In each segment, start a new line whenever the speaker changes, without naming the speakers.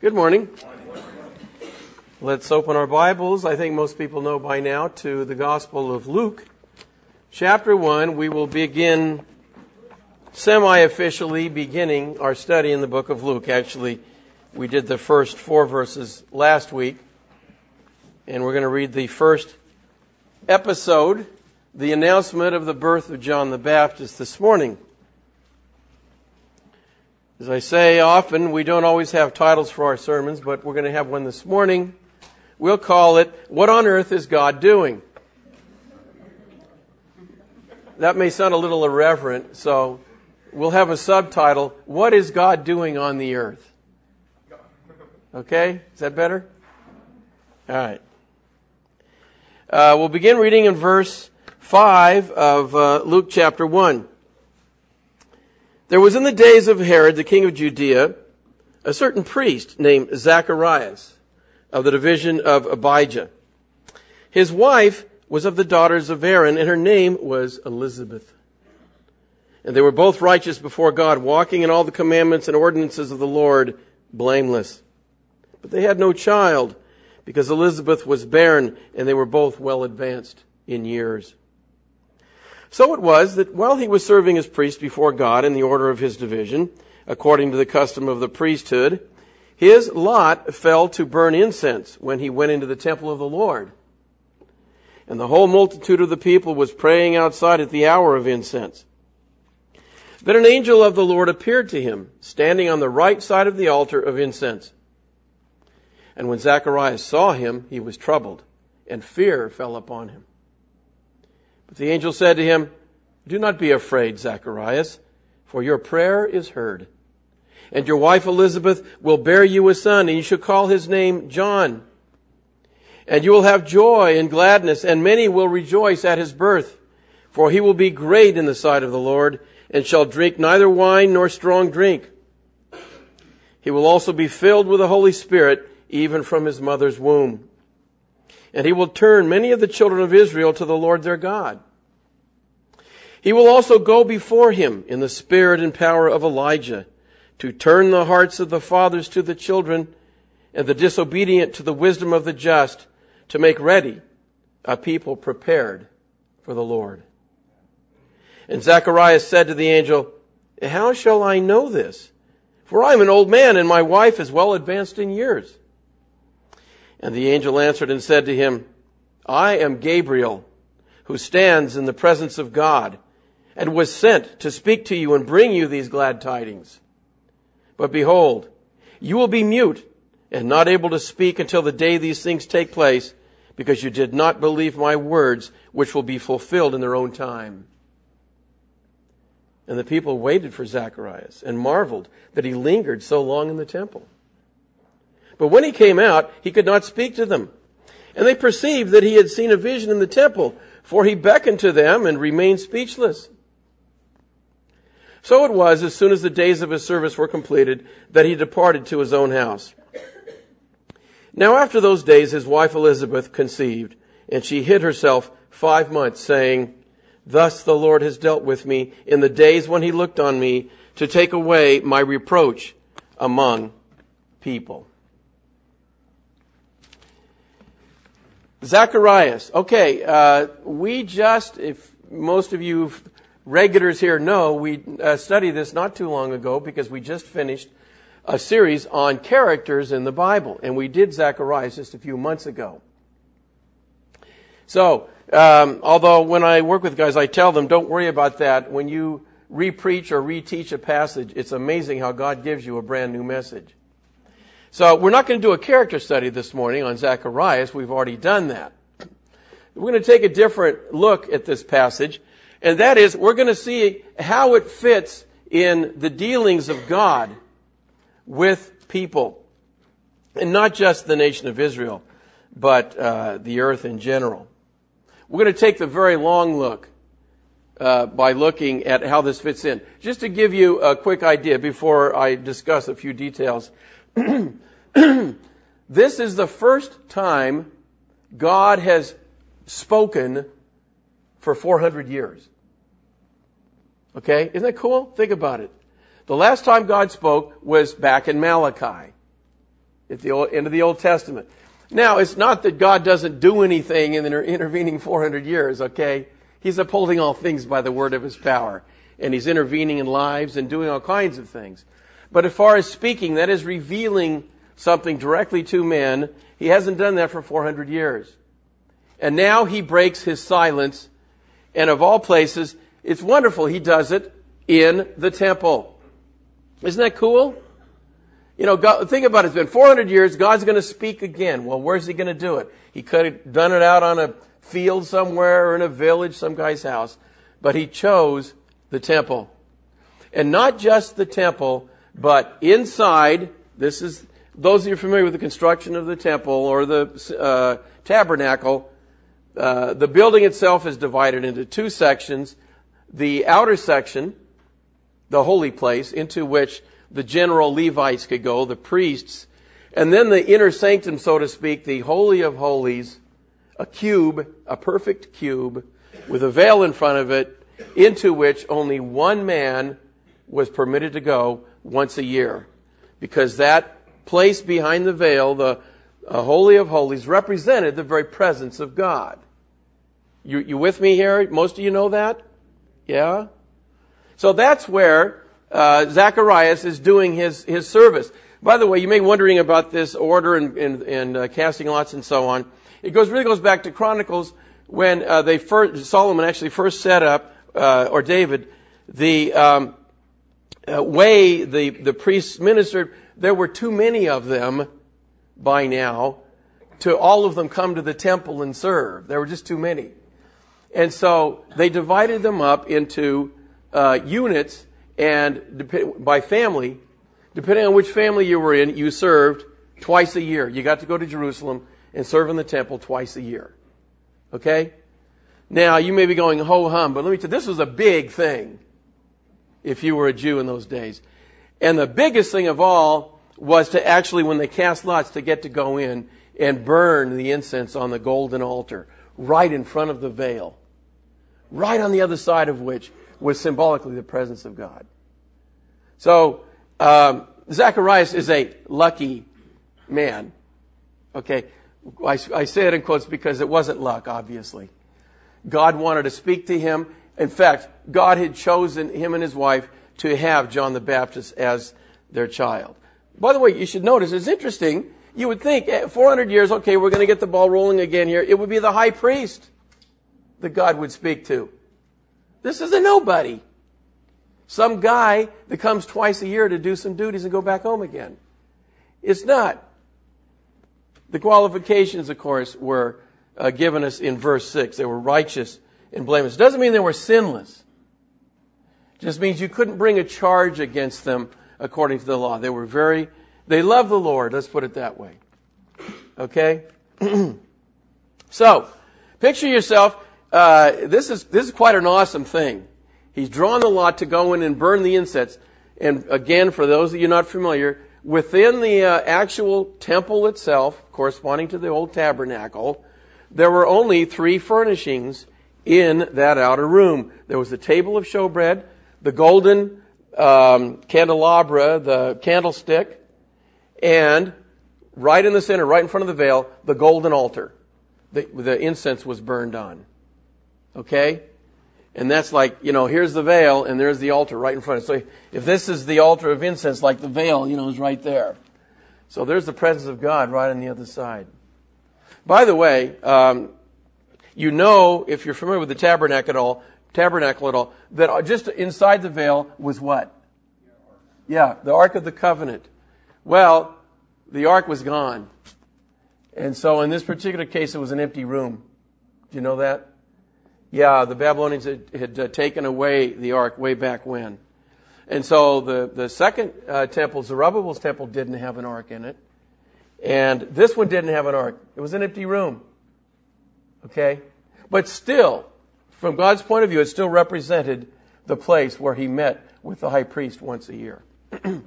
Good morning. Let's open our Bibles. I think most people know by now to the Gospel of Luke. Chapter 1, we will begin semi officially beginning our study in the book of Luke. Actually, we did the first four verses last week, and we're going to read the first episode, the announcement of the birth of John the Baptist, this morning. As I say often, we don't always have titles for our sermons, but we're going to have one this morning. We'll call it, What on Earth is God Doing? That may sound a little irreverent, so we'll have a subtitle, What is God Doing on the Earth? Okay? Is that better? All right. Uh, we'll begin reading in verse 5 of uh, Luke chapter 1. There was in the days of Herod, the king of Judea, a certain priest named Zacharias of the division of Abijah. His wife was of the daughters of Aaron, and her name was Elizabeth. And they were both righteous before God, walking in all the commandments and ordinances of the Lord, blameless. But they had no child, because Elizabeth was barren, and they were both well advanced in years. So it was that while he was serving as priest before God in the order of his division, according to the custom of the priesthood, his lot fell to burn incense when he went into the temple of the Lord. And the whole multitude of the people was praying outside at the hour of incense. Then an angel of the Lord appeared to him, standing on the right side of the altar of incense. And when Zacharias saw him, he was troubled, and fear fell upon him. But the angel said to him, Do not be afraid, Zacharias, for your prayer is heard. And your wife Elizabeth will bear you a son, and you shall call his name John. And you will have joy and gladness, and many will rejoice at his birth. For he will be great in the sight of the Lord, and shall drink neither wine nor strong drink. He will also be filled with the Holy Spirit, even from his mother's womb and he will turn many of the children of Israel to the Lord their God. He will also go before him in the spirit and power of Elijah to turn the hearts of the fathers to the children and the disobedient to the wisdom of the just to make ready a people prepared for the Lord. And Zacharias said to the angel, How shall I know this? For I am an old man and my wife is well advanced in years. And the angel answered and said to him, I am Gabriel, who stands in the presence of God, and was sent to speak to you and bring you these glad tidings. But behold, you will be mute and not able to speak until the day these things take place, because you did not believe my words, which will be fulfilled in their own time. And the people waited for Zacharias and marveled that he lingered so long in the temple. But when he came out, he could not speak to them. And they perceived that he had seen a vision in the temple, for he beckoned to them and remained speechless. So it was, as soon as the days of his service were completed, that he departed to his own house. Now after those days, his wife Elizabeth conceived, and she hid herself five months, saying, Thus the Lord has dealt with me in the days when he looked on me to take away my reproach among people. Zacharias. Okay, uh, we just, if most of you regulars here know, we uh, studied this not too long ago because we just finished a series on characters in the Bible, and we did Zacharias just a few months ago. So, um, although when I work with guys, I tell them, don't worry about that. When you repreach or reteach a passage, it's amazing how God gives you a brand new message. So we're not going to do a character study this morning on Zacharias. We've already done that. We're going to take a different look at this passage, and that is we're going to see how it fits in the dealings of God with people, and not just the nation of Israel, but uh, the earth in general. We're going to take the very long look uh, by looking at how this fits in. Just to give you a quick idea before I discuss a few details. this is the first time God has spoken for 400 years. Okay? Isn't that cool? Think about it. The last time God spoke was back in Malachi. at the old, end of the Old Testament. Now, it's not that God doesn't do anything in the intervening 400 years, okay? He's upholding all things by the word of his power. And he's intervening in lives and doing all kinds of things. But as far as speaking, that is revealing something directly to men. He hasn't done that for 400 years. And now he breaks his silence. And of all places, it's wonderful. He does it in the temple. Isn't that cool? You know, God, think about it. It's been 400 years. God's going to speak again. Well, where's he going to do it? He could have done it out on a field somewhere or in a village, some guy's house. But he chose the temple. And not just the temple, but inside, this is, those of you familiar with the construction of the temple or the uh, tabernacle, uh, the building itself is divided into two sections. The outer section, the holy place, into which the general Levites could go, the priests, and then the inner sanctum, so to speak, the Holy of Holies, a cube, a perfect cube, with a veil in front of it, into which only one man was permitted to go once a year. Because that place behind the veil, the uh, Holy of Holies, represented the very presence of God. You, you with me here? Most of you know that? Yeah? So that's where uh, Zacharias is doing his, his service. By the way, you may be wondering about this order and, and, and uh, casting lots and so on. It goes really goes back to Chronicles when uh, they first, Solomon actually first set up, uh, or David, the um, way the, the priests ministered. There were too many of them by now to all of them come to the temple and serve. There were just too many. And so they divided them up into uh, units and by family, depending on which family you were in, you served twice a year. You got to go to Jerusalem and serve in the temple twice a year. Okay? Now, you may be going ho hum, but let me tell you, this was a big thing if you were a Jew in those days. And the biggest thing of all was to actually, when they cast lots, to get to go in and burn the incense on the golden altar right in front of the veil, right on the other side of which was symbolically the presence of God. So, um, Zacharias is a lucky man. Okay. I, I say it in quotes because it wasn't luck, obviously. God wanted to speak to him. In fact, God had chosen him and his wife to have John the Baptist as their child. By the way, you should notice, it's interesting. You would think, eh, 400 years, okay, we're going to get the ball rolling again here. It would be the high priest that God would speak to. This is a nobody. Some guy that comes twice a year to do some duties and go back home again. It's not. The qualifications, of course, were uh, given us in verse 6. They were righteous and blameless. It doesn't mean they were sinless. It just means you couldn't bring a charge against them according to the law. They were very, they loved the Lord. Let's put it that way. Okay? so, picture yourself uh, this is this is quite an awesome thing. He's drawn the lot to go in and burn the incense. And again, for those of you not familiar, within the uh, actual temple itself, corresponding to the old tabernacle, there were only three furnishings in that outer room. There was the table of showbread, the golden um, candelabra, the candlestick, and right in the center, right in front of the veil, the golden altar. The, the incense was burned on. Okay? And that's like, you know, here's the veil and there's the altar right in front of it. So if this is the altar of incense, like the veil, you know, is right there. So there's the presence of God right on the other side. By the way, um, you know, if you're familiar with the tabernacle at all, tabernacle at all, that just inside the veil was what? Yeah, the Ark of the Covenant. Well, the Ark was gone. And so in this particular case, it was an empty room. Do you know that? Yeah, the Babylonians had, had uh, taken away the ark way back when. And so the, the second uh, temple, Zerubbabel's temple, didn't have an ark in it. And this one didn't have an ark. It was an empty room. Okay? But still, from God's point of view, it still represented the place where he met with the high priest once a year.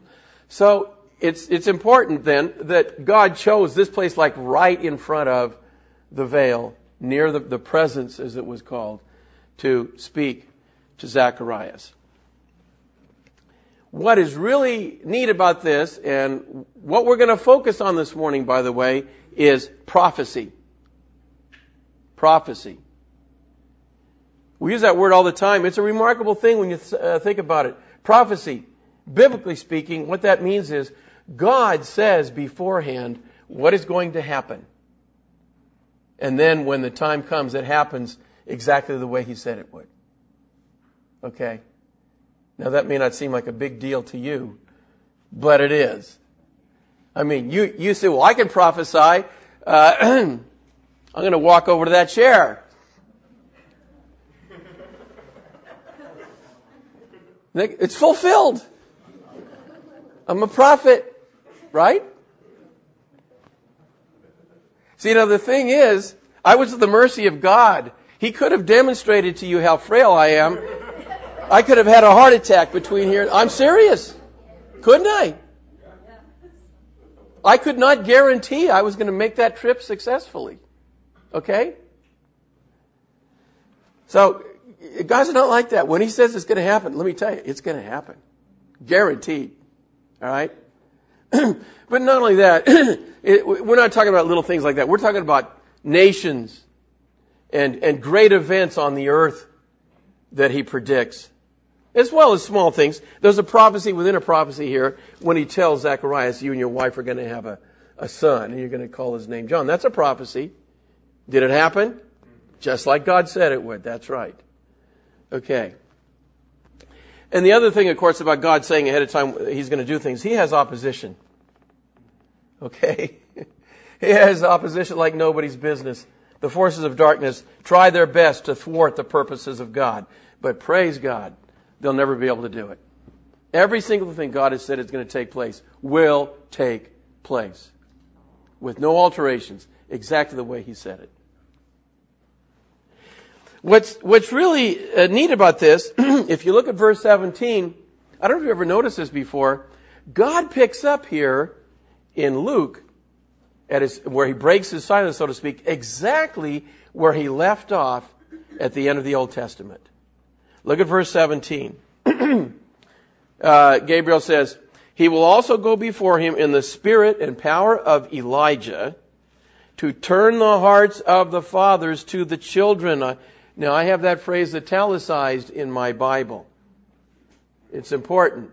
so it's, it's important then that God chose this place like right in front of the veil near the, the presence, as it was called, to speak to Zacharias. what is really neat about this, and what we're going to focus on this morning, by the way, is prophecy. Prophecy. We use that word all the time. It's a remarkable thing when you th- uh, think about it. Prophecy, biblically speaking, what that means is God says beforehand what is going to happen. And then when the time comes, it happens exactly the way He said it would. Okay? Now that may not seem like a big deal to you, but it is. I mean, you, you say, well, I can prophesy. Uh, I'm going to walk over to that chair. It's fulfilled. I'm a prophet, right? See, now the thing is, I was at the mercy of God. He could have demonstrated to you how frail I am I could have had a heart attack between here. I'm serious. Couldn't I? I could not guarantee I was going to make that trip successfully. Okay? So, are not like that. When he says it's going to happen, let me tell you, it's going to happen. Guaranteed. All right? but not only that, it, we're not talking about little things like that. We're talking about nations and, and great events on the earth that he predicts as well as small things. There's a prophecy within a prophecy here when he tells Zacharias, you and your wife are going to have a, a son and you're going to call his name John. That's a prophecy. Did it happen? Just like God said it would. That's right. Okay. And the other thing, of course, about God saying ahead of time he's going to do things, he has opposition. Okay? he has opposition like nobody's business. The forces of darkness try their best to thwart the purposes of God. But praise God, they'll never be able to do it. Every single thing God has said is going to take place will take place with no alterations, exactly the way He said it. What's, what's really uh, neat about this, if you look at verse 17, I don't know if you ever noticed this before, God picks up here in Luke, at his, where he breaks his silence, so to speak, exactly where he left off at the end of the Old Testament. Look at verse 17. uh, Gabriel says, He will also go before him in the spirit and power of Elijah to turn the hearts of the fathers to the children. Uh, now, I have that phrase italicized in my Bible. It's important.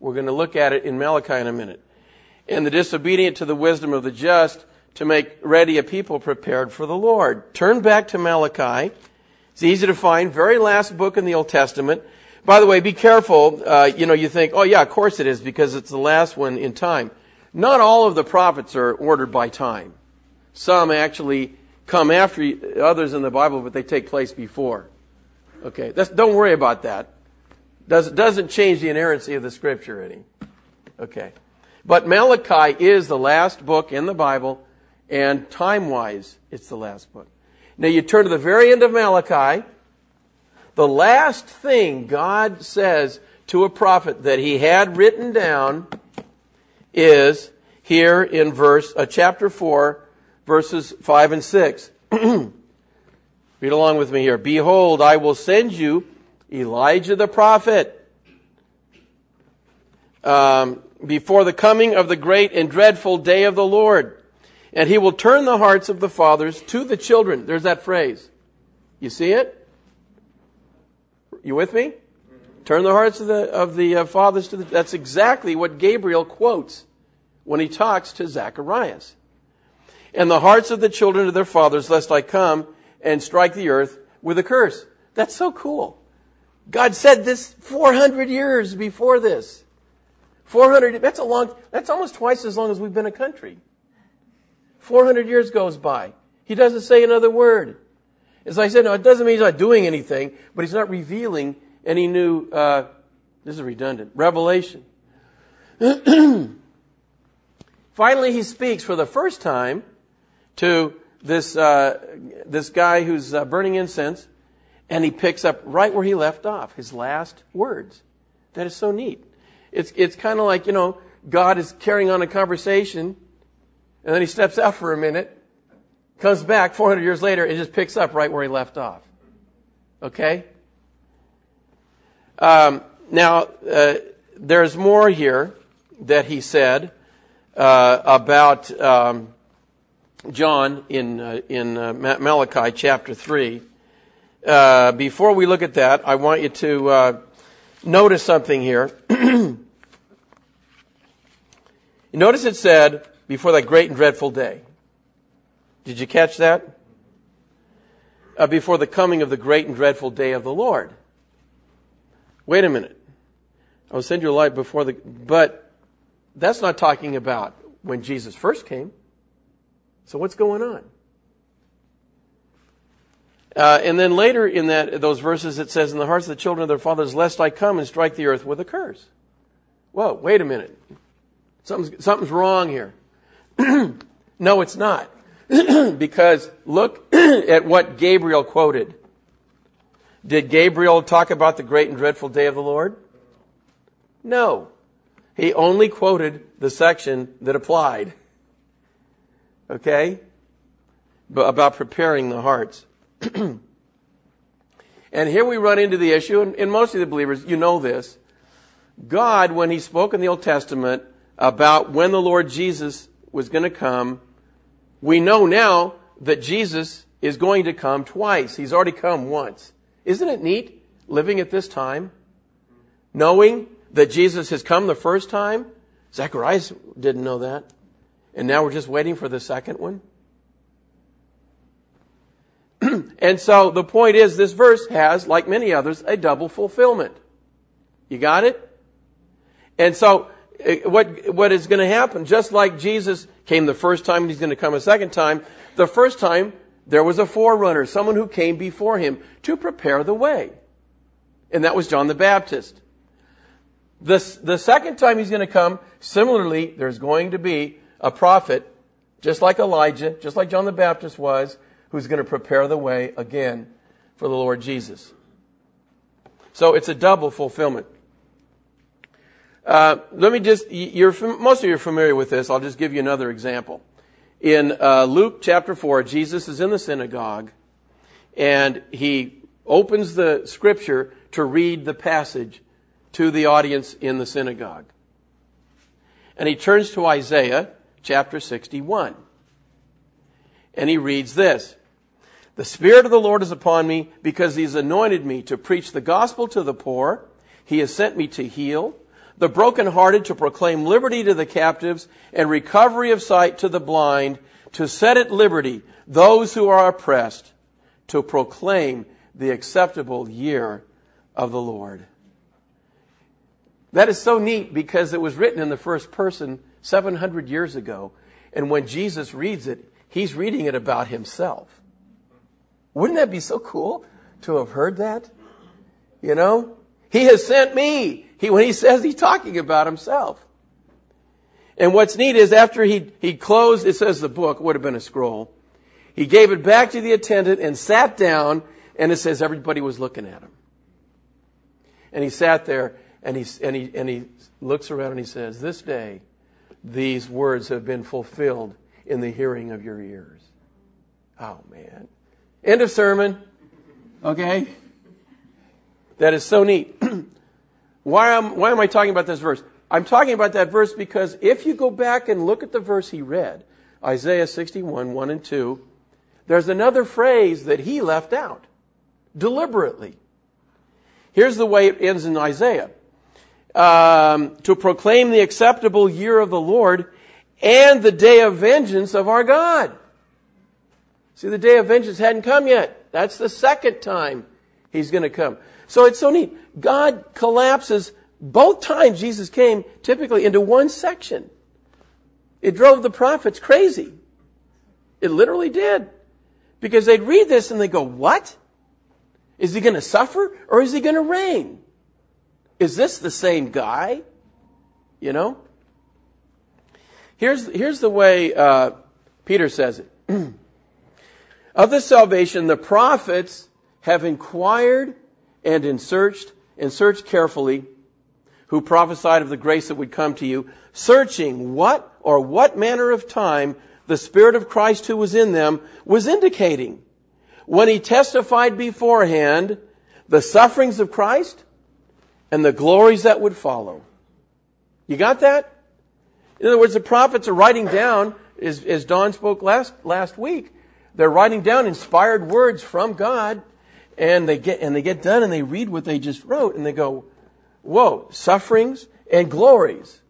We're going to look at it in Malachi in a minute. And the disobedient to the wisdom of the just to make ready a people prepared for the Lord. Turn back to Malachi it's easy to find. Very last book in the Old Testament. By the way, be careful. Uh, you know, you think, oh yeah, of course it is because it's the last one in time. Not all of the prophets are ordered by time. Some actually come after others in the Bible, but they take place before. Okay, That's, don't worry about that. Does, doesn't change the inerrancy of the scripture any. Okay. But Malachi is the last book in the Bible, and time-wise, it's the last book. Now you turn to the very end of Malachi. The last thing God says to a prophet that he had written down is here in verse, uh, chapter 4, verses 5 and 6. Read along with me here. Behold, I will send you Elijah the prophet um, before the coming of the great and dreadful day of the Lord. And he will turn the hearts of the fathers to the children. There's that phrase. You see it? You with me? Turn the hearts of the, of the uh, fathers to the. That's exactly what Gabriel quotes when he talks to Zacharias. And the hearts of the children to their fathers, lest I come and strike the earth with a curse. That's so cool. God said this 400 years before this. 400, that's a long, that's almost twice as long as we've been a country. 400 years goes by. He doesn't say another word. As I said, no, it doesn't mean he's not doing anything, but he's not revealing any new, uh, this is redundant, revelation. Finally, he speaks for the first time to this, uh, this guy who's uh, burning incense, and he picks up right where he left off, his last words. That is so neat. It's, it's kind of like, you know, God is carrying on a conversation and then he steps out for a minute, comes back 400 years later, and just picks up right where he left off. Okay? Um, now, uh, there's more here that he said uh, about um, John in uh, in uh, Malachi chapter three. Uh, before we look at that, I want you to uh, notice something here. notice it said before that great and dreadful day. Did you catch that? Uh, before the coming of the great and dreadful day of the Lord. Wait a minute. I will send you Elijah before the, but that's not talking about when Jesus first came. So what's going on? Uh, and then later in that those verses it says, "In the hearts of the children of their fathers, lest I come and strike the earth with a curse." Whoa, wait a minute. Something's, something's wrong here. no, it's not. because look at what Gabriel quoted. Did Gabriel talk about the great and dreadful day of the Lord? No. He only quoted the section that applied. Okay? But about preparing the hearts. and here we run into the issue, and, and most of the believers, you know this. God, when He spoke in the Old Testament about when the Lord Jesus was going to come, we know now that Jesus is going to come twice. He's already come once. Isn't it neat living at this time? Knowing that Jesus has come the first time? Zacharias didn't know that. And now we're just waiting for the second one. and so the point is this verse has, like many others, a double fulfillment. You got it? And so eh, what, what is going to happen, just like Jesus came the first time and he's going to come a second time, the first time there was a forerunner, someone who came before him to prepare the way. And that was John the Baptist. The, the second time he's going to come, similarly, there's going to be a prophet, just like Elijah, just like John the Baptist was, who's going to prepare the way again for the Lord Jesus. So it's a double fulfillment. Uh, let me just, you're, most of you are familiar with this. I'll just give you another example. In uh, Luke chapter 4, Jesus is in the synagogue and he opens the scripture to read the passage to the audience in the synagogue. And he turns to Isaiah chapter 61. And he reads this The Spirit of the Lord is upon me because he has anointed me to preach the gospel to the poor. He has sent me to heal the brokenhearted, to proclaim liberty to the captives and recovery of sight to the blind, to set at liberty those who are oppressed, to proclaim the acceptable year of the Lord. That is so neat because it was written in the first person 700 years ago. And when Jesus reads it, he's reading it about himself. Wouldn't that be so cool to have heard that? You know? He has sent me. He, when he says he's talking about himself. And what's neat is after he, he closed, it says the book would have been a scroll. He gave it back to the attendant and sat down, and it says everybody was looking at him. And he sat there and he, and he, and he looks around and he says, This day, these words have been fulfilled in the hearing of your ears. Oh, man. End of sermon. Okay? That is so neat. why, am, why am I talking about this verse? I'm talking about that verse because if you go back and look at the verse he read, Isaiah 61, 1 and 2, there's another phrase that he left out deliberately. Here's the way it ends in Isaiah um, to proclaim the acceptable year of the Lord and the day of vengeance of our God. See, the day of vengeance hadn't come yet. That's the second time he's going to come. So it's so neat. God collapses both times Jesus came typically into one section. It drove the prophets crazy. It literally did. Because they'd read this and they go, what? Is he going to suffer or is he going to reign? Is this the same guy? You know? Here's, here's the way uh, Peter says it. of the salvation, the prophets have inquired and in searched and searched carefully who prophesied of the grace that would come to you, searching what or what manner of time the Spirit of Christ who was in them was indicating when he testified beforehand the sufferings of Christ and the glories that would follow. You got that? In other words, the prophets are writing down, as, as Don spoke last, last week, they're writing down inspired words from God, and they get, and they get done and they read what they just wrote, and they go, whoa, sufferings and glories.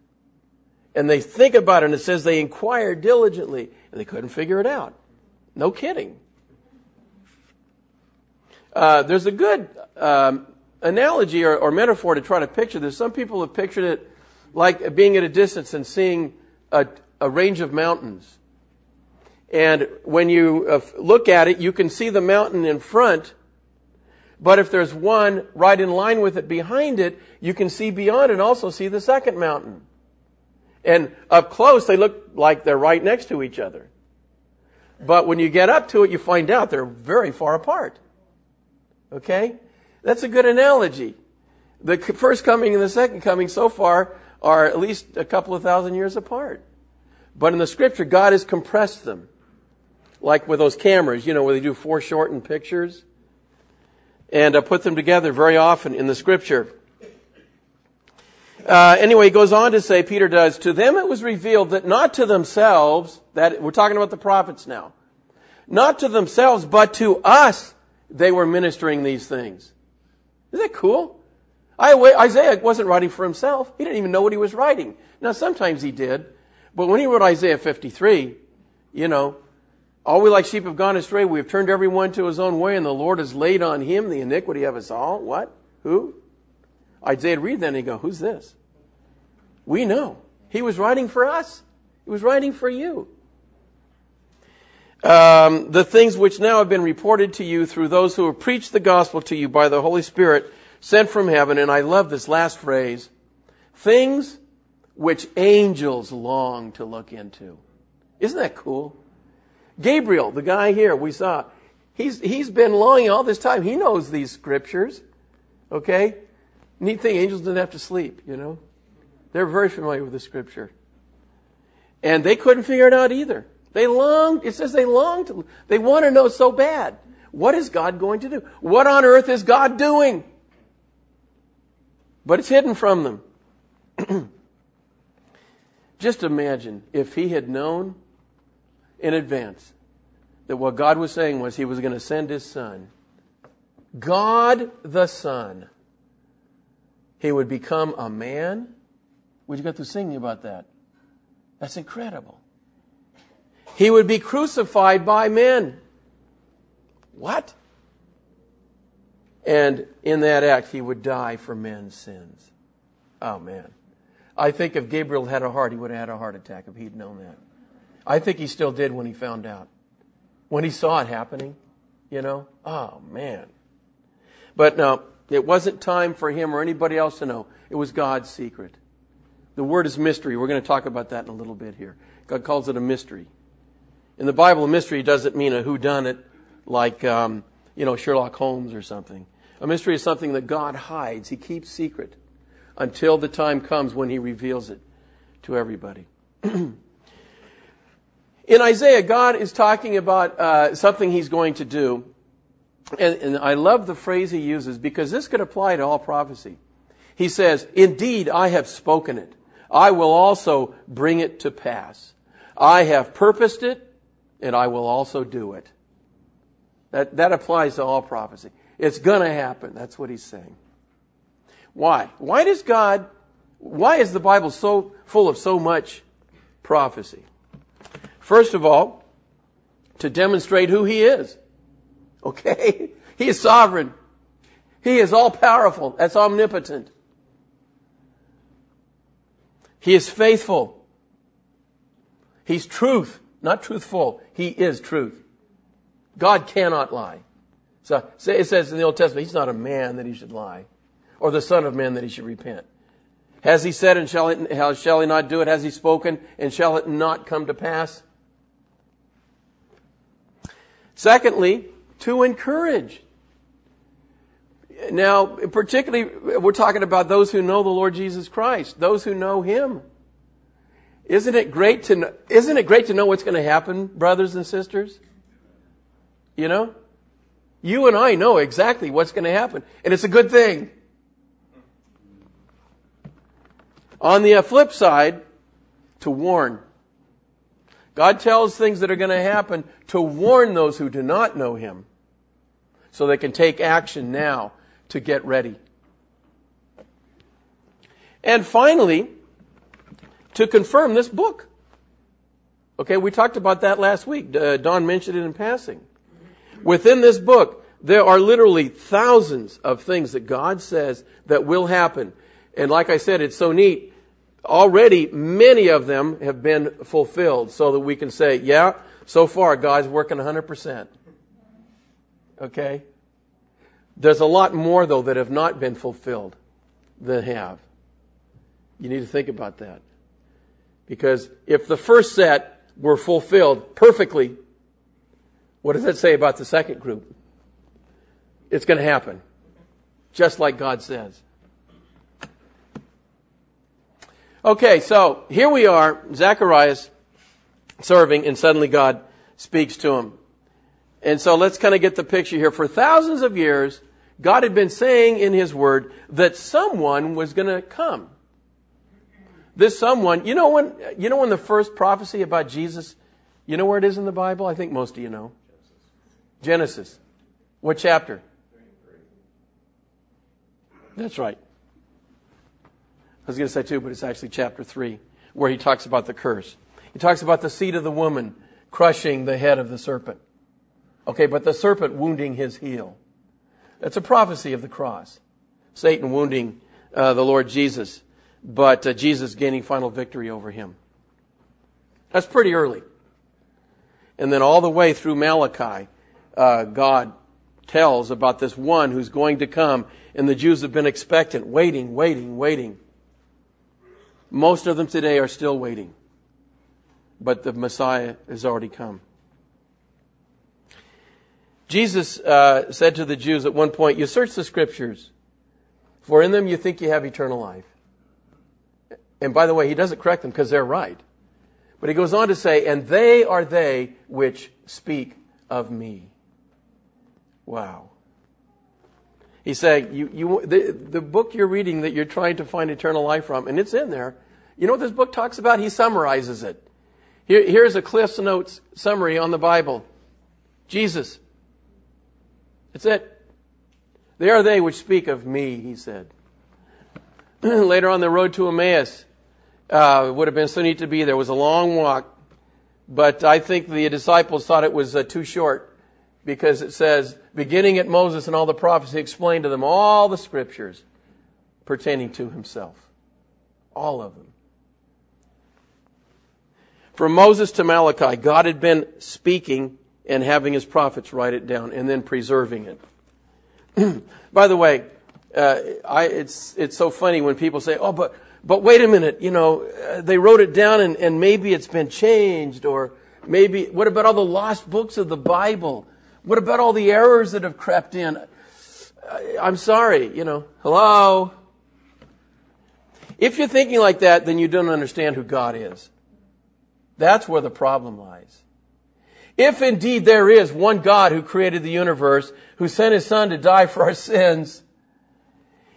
And they think about it, and it says they inquired diligently, and they couldn't figure it out. No kidding. Uh, there's a good um, analogy or, or, metaphor to try to picture this. Some people have pictured it like being at a distance and seeing a, a range of mountains. And when you uh, look at it, you can see the mountain in front, but if there's one right in line with it behind it, you can see beyond and also see the second mountain. And up close, they look like they're right next to each other. But when you get up to it, you find out they're very far apart. Okay? That's a good analogy. The first coming and the second coming so far are at least a couple of thousand years apart. But in the scripture, God has compressed them. Like with those cameras, you know, where they do foreshortened pictures. And uh, put them together very often in the scripture. Uh, anyway, he goes on to say, Peter does, to them it was revealed that not to themselves, that we're talking about the prophets now, not to themselves, but to us they were ministering these things. Isn't that cool? Isaiah wasn't writing for himself. He didn't even know what he was writing. Now, sometimes he did, but when he wrote Isaiah 53, you know, all we like sheep have gone astray. We have turned everyone to his own way, and the Lord has laid on him the iniquity of us all. What? Who? Isaiah read that and he go, Who's this? We know. He was writing for us. He was writing for you um, the things which now have been reported to you through those who have preached the gospel to you by the Holy Spirit sent from heaven. And I love this last phrase things which angels long to look into. Isn't that cool? Gabriel, the guy here we saw, he's, he's been longing all this time. He knows these scriptures. Okay? Neat thing, angels didn't have to sleep, you know? They're very familiar with the scripture. And they couldn't figure it out either. They long, it says they long to, they want to know so bad. What is God going to do? What on earth is God doing? But it's hidden from them. Just imagine if he had known in advance that what God was saying was he was going to send his son, God the Son. He would become a man. We just got through singing about that. That's incredible. He would be crucified by men. What? And in that act, he would die for men's sins. Oh, man. I think if Gabriel had a heart, he would have had a heart attack if he'd known that. I think he still did when he found out. When he saw it happening, you know? Oh, man. But no, it wasn't time for him or anybody else to know. It was God's secret. The word is mystery. We're going to talk about that in a little bit here. God calls it a mystery. In the Bible, a mystery doesn't mean a whodunit like, um, you know, Sherlock Holmes or something. A mystery is something that God hides. He keeps secret until the time comes when he reveals it to everybody. In Isaiah, God is talking about uh, something he's going to do. And, and I love the phrase he uses because this could apply to all prophecy. He says, Indeed, I have spoken it. I will also bring it to pass. I have purposed it and I will also do it. That, that applies to all prophecy. It's going to happen. That's what he's saying. Why? Why does God, why is the Bible so full of so much prophecy? First of all, to demonstrate who he is. Okay? He is sovereign. He is all powerful. That's omnipotent. He is faithful. He's truth. Not truthful. He is truth. God cannot lie. So it says in the Old Testament, He's not a man that He should lie, or the Son of Man that He should repent. Has He said, and shall, it, shall He not do it? Has He spoken, and shall it not come to pass? Secondly, to encourage. Now, particularly, we're talking about those who know the Lord Jesus Christ, those who know Him. Isn't it great to know, isn't it great to know what's going to happen, brothers and sisters? You know? You and I know exactly what's going to happen, and it's a good thing. On the uh, flip side, to warn. God tells things that are going to happen to warn those who do not know Him so they can take action now to get ready. And finally, to confirm this book. Okay, we talked about that last week. Uh, Don mentioned it in passing. Within this book, there are literally thousands of things that God says that will happen. And like I said, it's so neat. Already, many of them have been fulfilled so that we can say, yeah, so far God's working 100%. Okay? There's a lot more, though, that have not been fulfilled than have. You need to think about that. Because if the first set were fulfilled perfectly, what does that say about the second group? It's going to happen. Just like God says. Okay, so here we are, Zacharias serving, and suddenly God speaks to him. And so let's kind of get the picture here. For thousands of years, God had been saying in His Word that someone was going to come. This someone, you know when, you know when the first prophecy about Jesus, you know where it is in the Bible? I think most of you know. Genesis. What chapter? That's right. I was going to say two, but it's actually chapter three, where he talks about the curse. He talks about the seed of the woman crushing the head of the serpent. Okay, but the serpent wounding his heel. That's a prophecy of the cross. Satan wounding uh, the Lord Jesus, but uh, Jesus gaining final victory over him. That's pretty early. And then all the way through Malachi, uh, God tells about this one who's going to come, and the Jews have been expectant, waiting, waiting, waiting. Most of them today are still waiting, but the Messiah has already come. Jesus uh, said to the Jews at one point, You search the scriptures, for in them you think you have eternal life. And by the way, he doesn't correct them because they're right. But he goes on to say, And they are they which speak of me. Wow. He's saying, you, you, the, the book you're reading that you're trying to find eternal life from, and it's in there. You know what this book talks about? He summarizes it. Here, here's a Cliff's Notes summary on the Bible. Jesus, that's it. They are they which speak of me, he said. Later on the road to Emmaus, uh, it would have been so neat to be there. It was a long walk, but I think the disciples thought it was uh, too short because it says, beginning at Moses and all the prophets, he explained to them all the scriptures pertaining to himself. All of them. From Moses to Malachi, God had been speaking and having his prophets write it down and then preserving it. By the way, uh, I, it's, it's so funny when people say, oh, but, but wait a minute, you know, uh, they wrote it down and, and maybe it's been changed or maybe, what about all the lost books of the Bible? What about all the errors that have crept in? I'm sorry, you know, hello? If you're thinking like that, then you don't understand who God is. That's where the problem lies. If indeed there is one God who created the universe, who sent his son to die for our sins,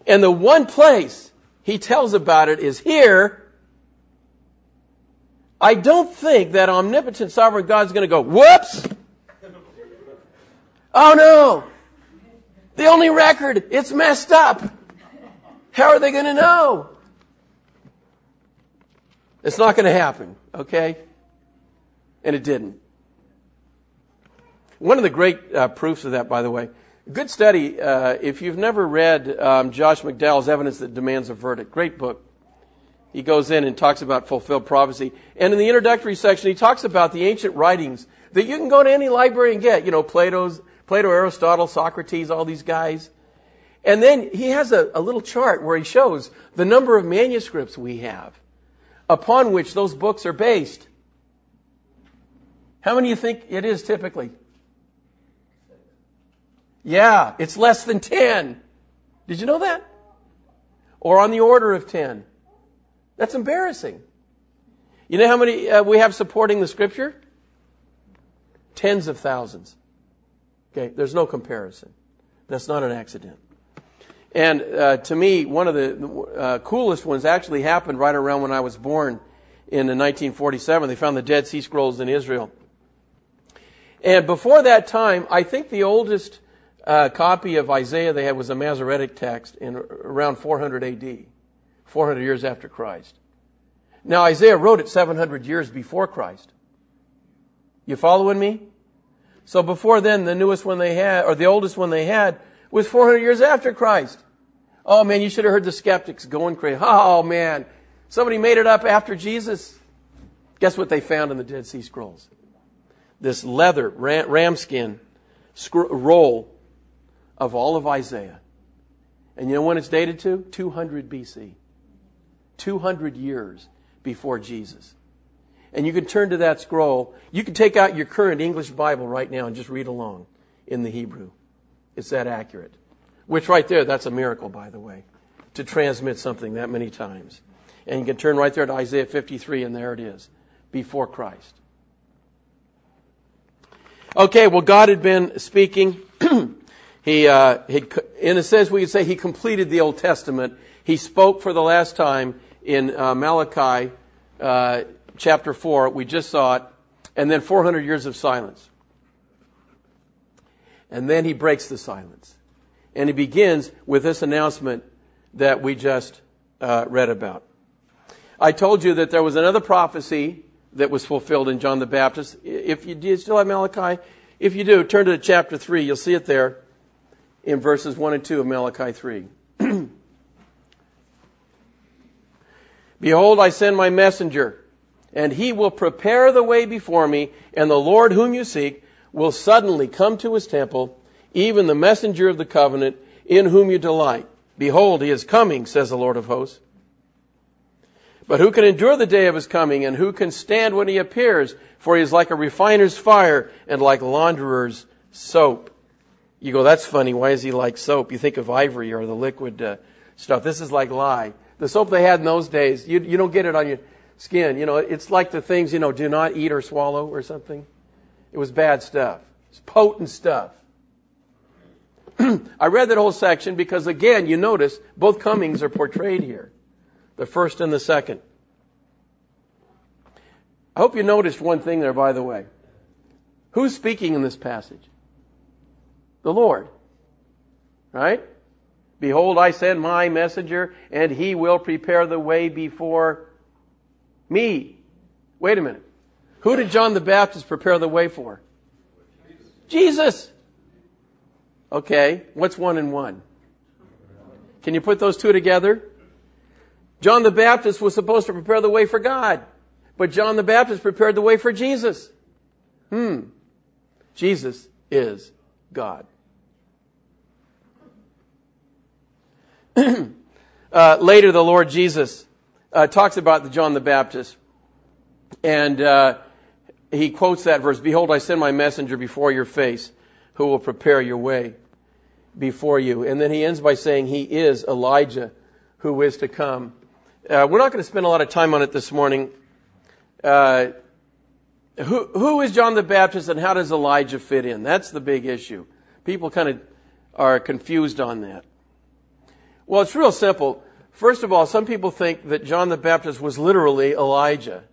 and the one place he tells about it is here, I don't think that omnipotent sovereign God is going to go, whoops! Oh no! The only record, it's messed up. How are they going to know? It's not going to happen, okay? And it didn't. One of the great uh, proofs of that, by the way, good study. Uh, if you've never read um, Josh McDowell's Evidence That Demands a Verdict, great book. He goes in and talks about fulfilled prophecy. And in the introductory section, he talks about the ancient writings that you can go to any library and get. You know, Plato's, Plato, Aristotle, Socrates, all these guys. And then he has a, a little chart where he shows the number of manuscripts we have upon which those books are based. How many do you think it is typically? Yeah, it's less than 10. Did you know that? Or on the order of 10. That's embarrassing. You know how many uh, we have supporting the scripture? Tens of thousands. Okay, there's no comparison. That's not an accident. And uh, to me, one of the uh, coolest ones actually happened right around when I was born in 1947. They found the Dead Sea Scrolls in Israel. And before that time, I think the oldest uh, copy of Isaiah they had was a Masoretic text in around 400 AD, 400 years after Christ. Now, Isaiah wrote it 700 years before Christ. You following me? So before then, the newest one they had, or the oldest one they had, was 400 years after Christ. Oh man, you should have heard the skeptics going crazy. Oh man, somebody made it up after Jesus. Guess what they found in the Dead Sea Scrolls? This leather, ram, ramskin roll of all of Isaiah. And you know when it's dated to? 200 BC. 200 years before Jesus. And you can turn to that scroll. You can take out your current English Bible right now and just read along in the Hebrew. It's that accurate. Which right there, that's a miracle, by the way, to transmit something that many times. And you can turn right there to Isaiah 53, and there it is, before Christ. Okay, well, God had been speaking. he, uh, he, in a sense, we could say he completed the Old Testament. He spoke for the last time in uh, Malachi uh, chapter 4. We just saw it. And then 400 years of silence. And then he breaks the silence. And he begins with this announcement that we just uh, read about. I told you that there was another prophecy that was fulfilled in John the Baptist. If you, do you still have Malachi? If you do, turn to chapter 3. You'll see it there in verses 1 and 2 of Malachi 3. Behold, I send my messenger, and he will prepare the way before me, and the Lord whom you seek will suddenly come to his temple, even the messenger of the covenant, in whom you delight. Behold, he is coming, says the Lord of hosts. But who can endure the day of his coming, and who can stand when he appears? For he is like a refiner's fire, and like launderer's soap. You go, that's funny. Why is he like soap? You think of ivory or the liquid uh, stuff. This is like lye. The soap they had in those days, you, you don't get it on your skin. You know, it's like the things, you know, do not eat or swallow or something. It was bad stuff. It's potent stuff. I read that whole section because, again, you notice both comings are portrayed here the first and the second. I hope you noticed one thing there, by the way. Who's speaking in this passage? The Lord. Right? Behold, I send my messenger, and he will prepare the way before me. Wait a minute. Who did John the Baptist prepare the way for? Jesus. Okay, what's one and one? Can you put those two together? John the Baptist was supposed to prepare the way for God, but John the Baptist prepared the way for Jesus. Hmm. Jesus is God. Uh, later, the Lord Jesus uh, talks about the John the Baptist, and uh, he quotes that verse: "Behold, I send my messenger before your face, who will prepare your way before you." And then he ends by saying, "He is Elijah, who is to come." Uh, we're not going to spend a lot of time on it this morning. Uh, who, who is John the Baptist, and how does Elijah fit in? That's the big issue. People kind of are confused on that. Well, it's real simple. First of all, some people think that John the Baptist was literally Elijah.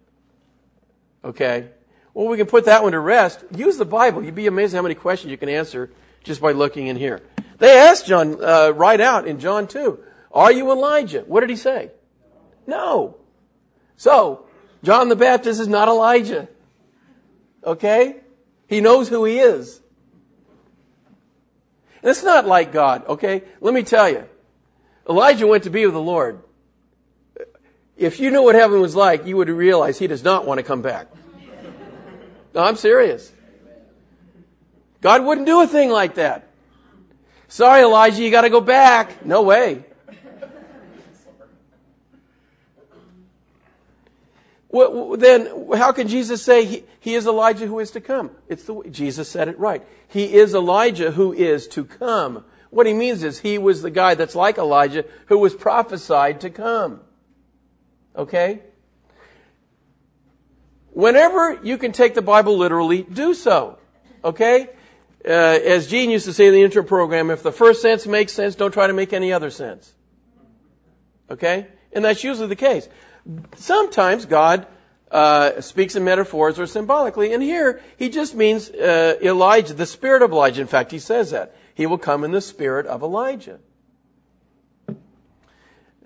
Okay? Well, we can put that one to rest. Use the Bible. You'd be amazed how many questions you can answer just by looking in here. They asked John uh, right out in John 2, Are you Elijah? What did he say? No. So, John the Baptist is not Elijah. Okay? He knows who he is. And it's not like God, okay? Let me tell you. Elijah went to be with the Lord. If you knew what heaven was like, you would realize he does not want to come back. No, I'm serious. God wouldn't do a thing like that. Sorry, Elijah, you got to go back. No way. Well, then, how can Jesus say he, he, is Elijah who is to come? It's the Jesus said it right. He is Elijah who is to come. What he means is he was the guy that's like Elijah who was prophesied to come. Okay? Whenever you can take the Bible literally, do so. Okay? uh, as Gene used to say in the intro program, if the first sense makes sense, don't try to make any other sense. Okay? And that's usually the case. Sometimes God uh, speaks in metaphors or symbolically, and here he just means uh, Elijah, the spirit of Elijah. In fact, he says that. He will come in the spirit of Elijah.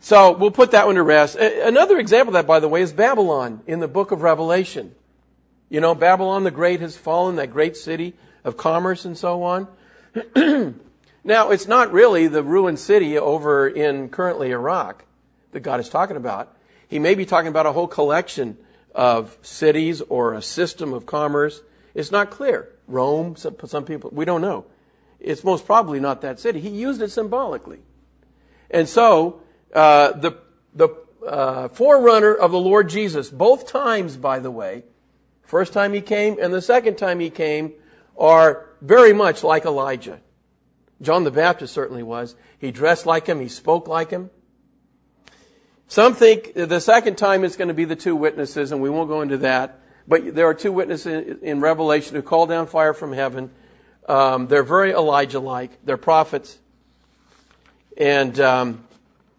So we'll put that one to rest. Another example of that, by the way, is Babylon in the book of Revelation. You know, Babylon the Great has fallen, that great city of commerce and so on. now, it's not really the ruined city over in currently Iraq that God is talking about. He may be talking about a whole collection of cities or a system of commerce. It's not clear. Rome, some, some people, we don't know. It's most probably not that city. He used it symbolically. And so, uh, the, the uh, forerunner of the Lord Jesus, both times, by the way, first time he came and the second time he came, are very much like Elijah. John the Baptist certainly was. He dressed like him, he spoke like him. Some think the second time it's going to be the two witnesses, and we won't go into that. But there are two witnesses in Revelation who call down fire from heaven. Um, they're very Elijah like. They're prophets. And um,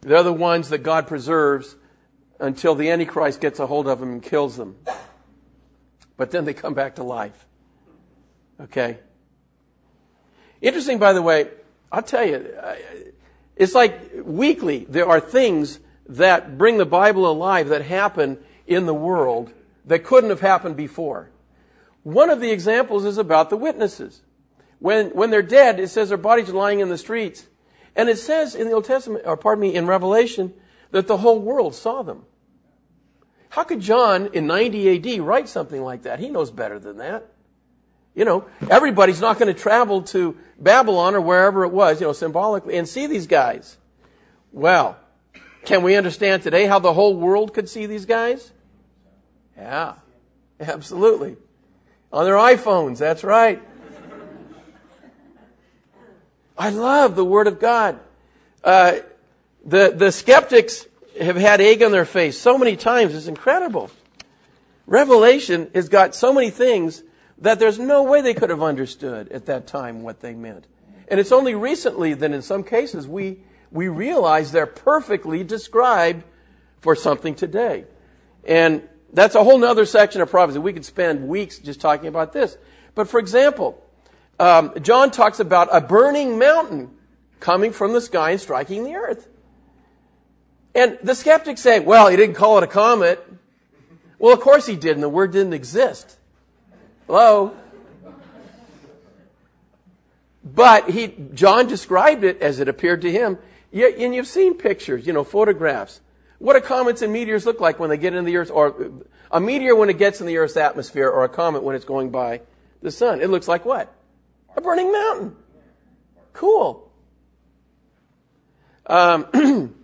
they're the ones that God preserves until the Antichrist gets a hold of them and kills them. But then they come back to life. Okay? Interesting, by the way, I'll tell you, it's like weekly there are things that bring the Bible alive that happen in the world that couldn't have happened before. One of the examples is about the witnesses. When, when they're dead, it says their bodies are lying in the streets. And it says in the Old Testament, or pardon me, in Revelation, that the whole world saw them. How could John in 90 AD write something like that? He knows better than that. You know, everybody's not going to travel to Babylon or wherever it was, you know, symbolically, and see these guys. Well, can we understand today how the whole world could see these guys? Yeah, absolutely. On their iPhones, that's right. I love the Word of God. Uh, the, the skeptics have had egg on their face so many times, it's incredible. Revelation has got so many things that there's no way they could have understood at that time what they meant. And it's only recently that in some cases we we realize they're perfectly described for something today. And that's a whole other section of prophecy. We could spend weeks just talking about this. But for example, um, John talks about a burning mountain coming from the sky and striking the earth. And the skeptics say, well, he didn't call it a comet. Well, of course he didn't. The word didn't exist. Hello? But he, John described it as it appeared to him. And you've seen pictures, you know, photographs. What do comets and meteors look like when they get in the Earth, or a meteor when it gets in the Earth's atmosphere, or a comet when it's going by the sun? It looks like what? A burning mountain. Cool. Um,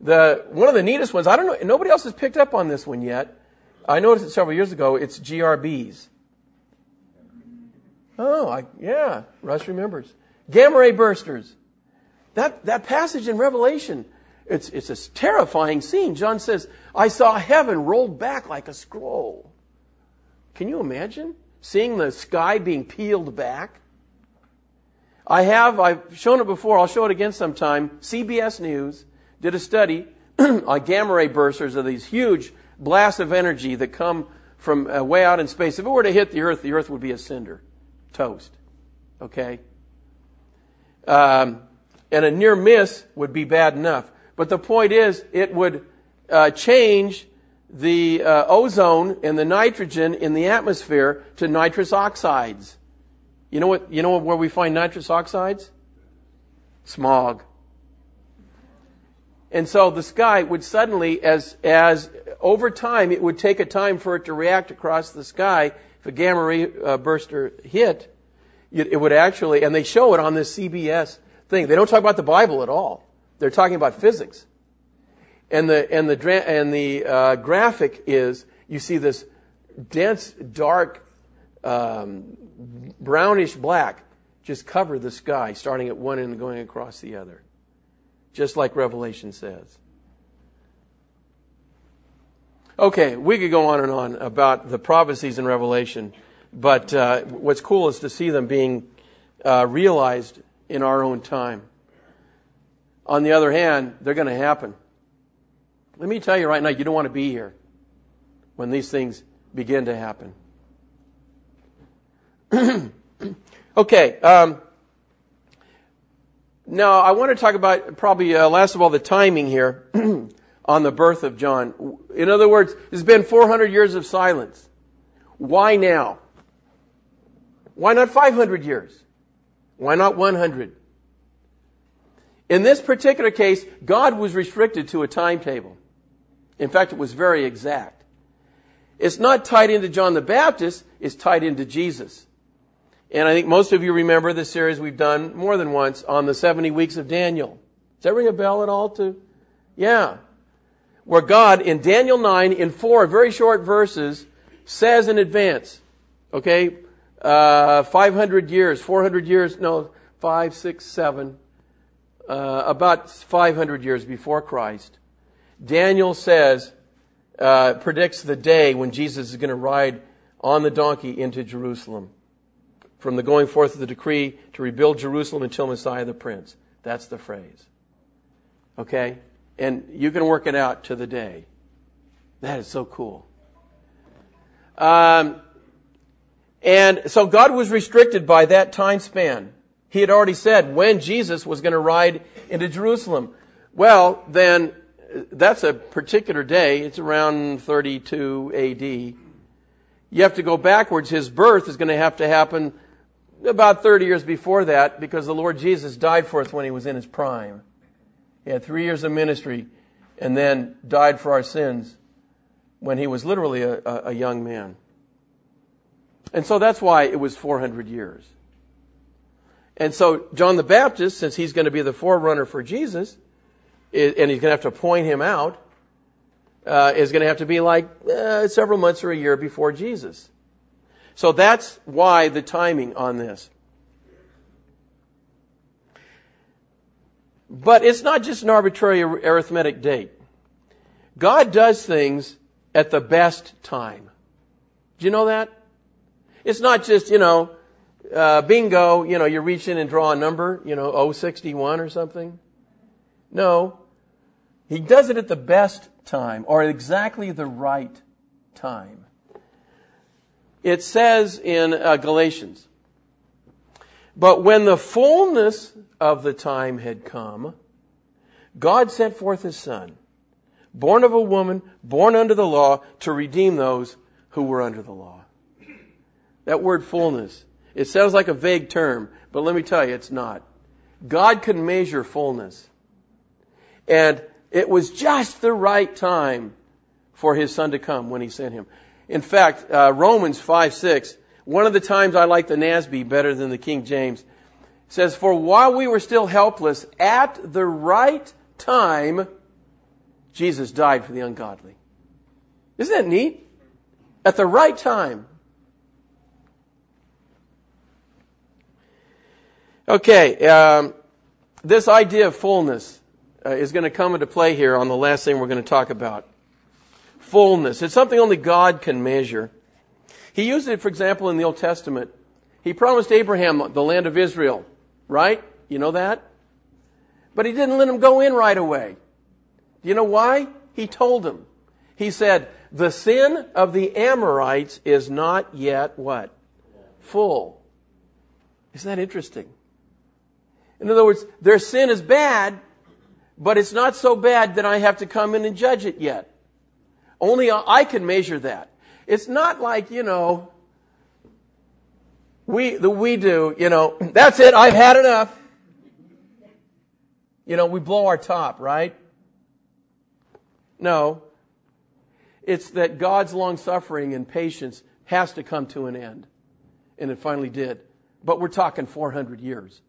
the one of the neatest ones. I don't know. Nobody else has picked up on this one yet. I noticed it several years ago. It's GRBs. Oh, I, yeah. Russ remembers. Gamma ray bursters. That, that passage in Revelation, it's, it's a terrifying scene. John says, I saw heaven rolled back like a scroll. Can you imagine seeing the sky being peeled back? I have, I've shown it before, I'll show it again sometime. CBS News did a study on gamma ray bursters of these huge blasts of energy that come from uh, way out in space. If it were to hit the Earth, the Earth would be a cinder, toast. Okay? Um, and a near miss would be bad enough. But the point is, it would uh, change the uh, ozone and the nitrogen in the atmosphere to nitrous oxides. You know what? You know where we find nitrous oxides? Smog. And so the sky would suddenly, as as over time, it would take a time for it to react across the sky. If a gamma ray uh, burster hit, it, would actually, and they show it on this CBS thing. They don't talk about the Bible at all. They're talking about physics. And the, and the, and the uh, graphic is you see this dense, dark, um, brownish black just cover the sky, starting at one end and going across the other. Just like Revelation says. Okay, we could go on and on about the prophecies in Revelation, but uh, what's cool is to see them being uh, realized in our own time. On the other hand, they're going to happen. Let me tell you right now, you don't want to be here when these things begin to happen. okay. Um, now, I want to talk about probably uh, last of all the timing here on the birth of John. In other words, there's been 400 years of silence. Why now? Why not 500 years? Why not 100? In this particular case, God was restricted to a timetable. In fact, it was very exact. It's not tied into John the Baptist, it's tied into Jesus. And I think most of you remember the series we've done more than once on the 70 weeks of Daniel. Does that ring a bell at all to? Yeah. Where God in Daniel 9 in four very short verses says in advance, okay, uh, 500 years, 400 years, no, five, six, seven, uh, about 500 years before Christ, Daniel says, uh, predicts the day when Jesus is going to ride on the donkey into Jerusalem. From the going forth of the decree to rebuild Jerusalem until Messiah the Prince. That's the phrase. Okay? And you can work it out to the day. That is so cool. Um, and so God was restricted by that time span. He had already said when Jesus was going to ride into Jerusalem. Well, then that's a particular day. It's around 32 AD. You have to go backwards. His birth is going to have to happen about 30 years before that because the Lord Jesus died for us when he was in his prime. He had three years of ministry and then died for our sins when he was literally a, a, young man. And so that's why it was 400 years. And so John the Baptist, since he's going to be the forerunner for Jesus, and he's going to have to point him out, uh, is going to have to be like uh, several months or a year before Jesus. So that's why the timing on this. But it's not just an arbitrary arithmetic date. God does things at the best time. Do you know that? It's not just, you know, uh, bingo, you know, you reach in and draw a number, you know, 061 or something. No. He does it at the best time or at exactly the right time. It says in uh, Galatians, but when the fullness of the time had come, God sent forth his son, born of a woman, born under the law, to redeem those who were under the law. That word fullness it sounds like a vague term, but let me tell you, it's not. God can measure fullness. And it was just the right time for his son to come when he sent him. In fact, uh, Romans 5 6, one of the times I like the NASB better than the King James, says, For while we were still helpless, at the right time, Jesus died for the ungodly. Isn't that neat? At the right time. Okay, um, this idea of fullness uh, is going to come into play here on the last thing we're going to talk about. Fullness. It's something only God can measure. He used it, for example, in the Old Testament. He promised Abraham the land of Israel, right? You know that? But he didn't let him go in right away. Do you know why? He told him. He said, the sin of the Amorites is not yet what? Full. Isn't that interesting? In other words, their sin is bad, but it's not so bad that I have to come in and judge it yet. Only I can measure that. It's not like, you know, we, the we do, you know, that's it, I've had enough. You know, we blow our top, right? No. It's that God's long suffering and patience has to come to an end. And it finally did. But we're talking 400 years.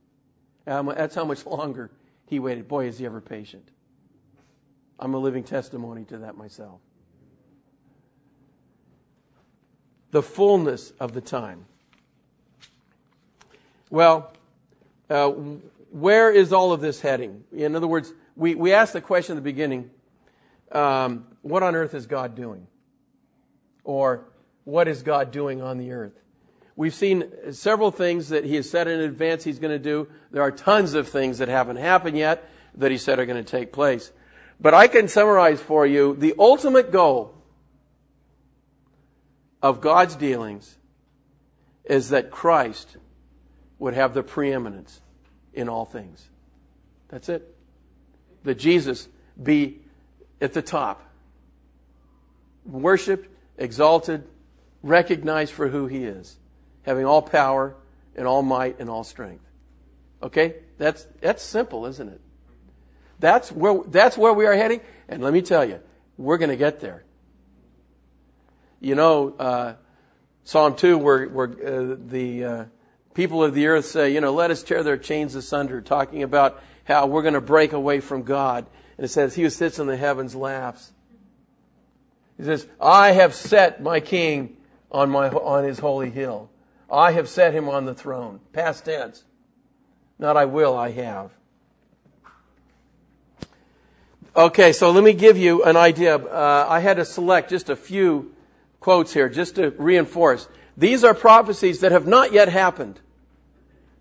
Um, that's how much longer he waited. Boy, is he ever patient. I'm a living testimony to that myself. The fullness of the time. Well, uh, where is all of this heading? In other words, we, we asked the question at the beginning um, what on earth is God doing? Or what is God doing on the earth? We've seen several things that he has said in advance he's going to do. There are tons of things that haven't happened yet that he said are going to take place. But I can summarize for you the ultimate goal of God's dealings is that Christ would have the preeminence in all things. That's it. That Jesus be at the top, worshiped, exalted, recognized for who he is, having all power and all might and all strength. Okay? That's, that's simple, isn't it? That's where, that's where we are heading. And let me tell you, we're going to get there. You know, uh, Psalm 2, where, where uh, the uh, people of the earth say, you know, let us tear their chains asunder, talking about how we're going to break away from God. And it says, He who sits in the heavens laughs. He says, I have set my king on, my, on his holy hill. I have set him on the throne. Past tense. Not I will, I have. Okay, so let me give you an idea. Uh, I had to select just a few quotes here just to reinforce. These are prophecies that have not yet happened,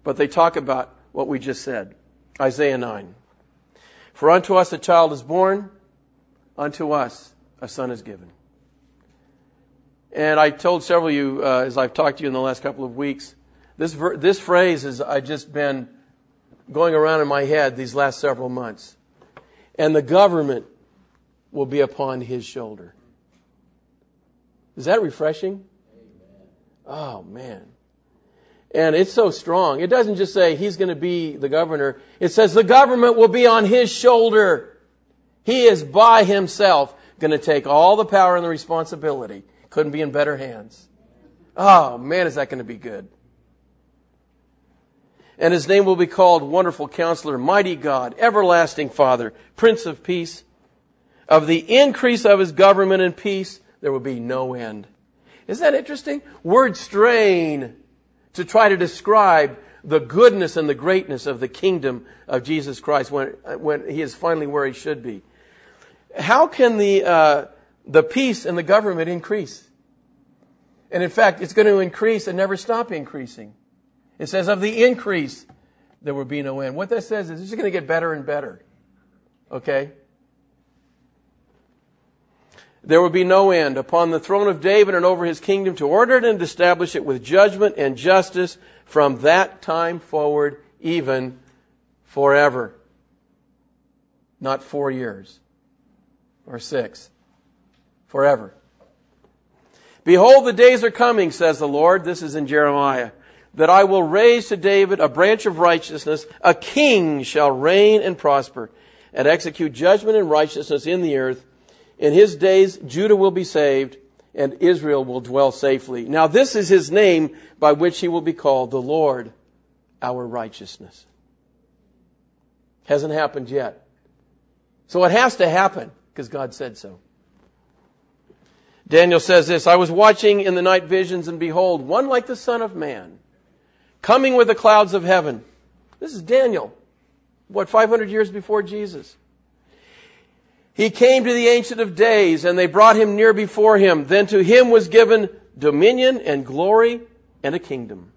but they talk about what we just said. Isaiah 9. For unto us a child is born, unto us a son is given. And I told several of you, uh, as I've talked to you in the last couple of weeks, this, ver- this phrase has I just been going around in my head these last several months and the government will be upon his shoulder. Is that refreshing? Oh, man. And it's so strong. It doesn't just say he's going to be the governor. It says the government will be on his shoulder. He is by himself going to take all the power and the responsibility. Couldn't be in better hands. Oh, man, is that going to be good. And his name will be called Wonderful Counselor, Mighty God, Everlasting Father, Prince of Peace. Of the increase of his government and peace, there will be no end. Isn't that interesting? Word strain to try to describe the goodness and the greatness of the kingdom of Jesus Christ when, when he is finally where he should be. How can the, uh, the peace and the government increase? And in fact, it's going to increase and never stop increasing. It says, of the increase, there will be no end. What that says is it's just going to get better and better. Okay? There will be no end upon the throne of David and over his kingdom to order it and establish it with judgment and justice from that time forward, even forever. Not four years or six. Forever. Behold, the days are coming, says the Lord. This is in Jeremiah that I will raise to David a branch of righteousness. A king shall reign and prosper and execute judgment and righteousness in the earth. In his days, Judah will be saved and Israel will dwell safely. Now this is his name by which he will be called the Lord, our righteousness. Hasn't happened yet. So it has to happen because God said so. Daniel says this, I was watching in the night visions and behold, one like the son of man coming with the clouds of heaven. This is Daniel, what, 500 years before Jesus. He came to the Ancient of Days, and they brought him near before him. Then to him was given dominion and glory and a kingdom,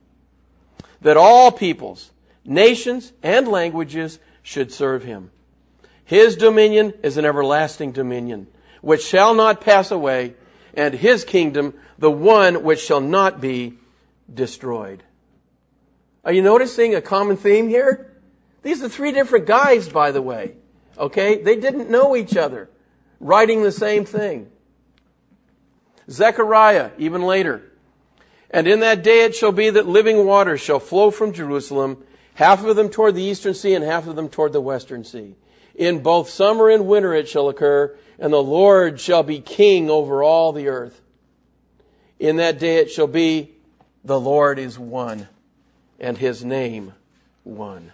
that all peoples, nations, and languages should serve him. His dominion is an everlasting dominion, which shall not pass away, and his kingdom the one which shall not be destroyed. Are you noticing a common theme here? These are three different guys, by the way. Okay? They didn't know each other, writing the same thing. Zechariah, even later. And in that day it shall be that living waters shall flow from Jerusalem, half of them toward the eastern sea and half of them toward the western sea. In both summer and winter it shall occur, and the Lord shall be king over all the earth. In that day it shall be, the Lord is one and his name one.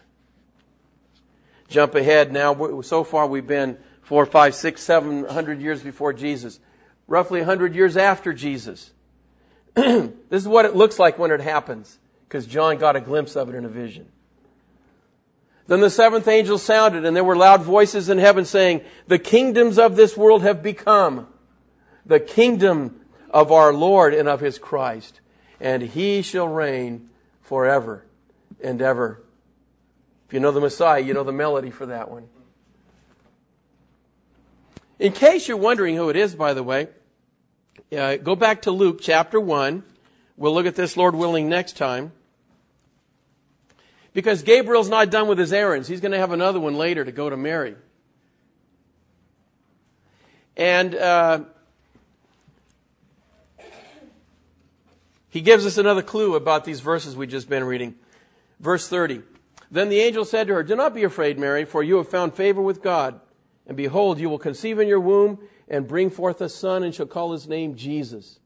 Jump ahead now. So far, we've been four, five, six, seven hundred years before Jesus, roughly a hundred years after Jesus. this is what it looks like when it happens, because John got a glimpse of it in a vision. Then the seventh angel sounded, and there were loud voices in heaven saying, The kingdoms of this world have become the kingdom of our Lord and of his Christ and he shall reign forever and ever. You know the Messiah, you know the melody for that one. In case you're wondering who it is, by the way, uh, go back to Luke chapter 1. We'll look at this, Lord willing, next time. Because Gabriel's not done with his errands. He's going to have another one later to go to Mary. And uh, he gives us another clue about these verses we've just been reading. Verse 30. Then the angel said to her, Do not be afraid, Mary, for you have found favor with God. And behold, you will conceive in your womb and bring forth a son and shall call his name Jesus.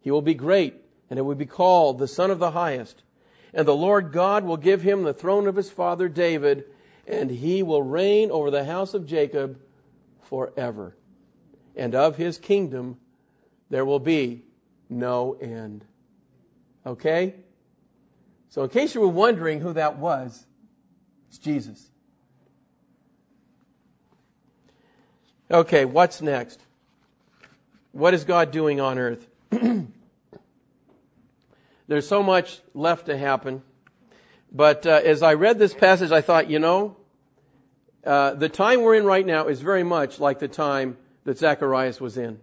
He will be great and it will be called the Son of the Highest. And the Lord God will give him the throne of his father David and he will reign over the house of Jacob forever. And of his kingdom there will be no end. Okay? So in case you were wondering who that was, it's Jesus. Okay, what's next? What is God doing on earth? There's so much left to happen. But uh, as I read this passage, I thought, you know, uh, the time we're in right now is very much like the time that Zacharias was in.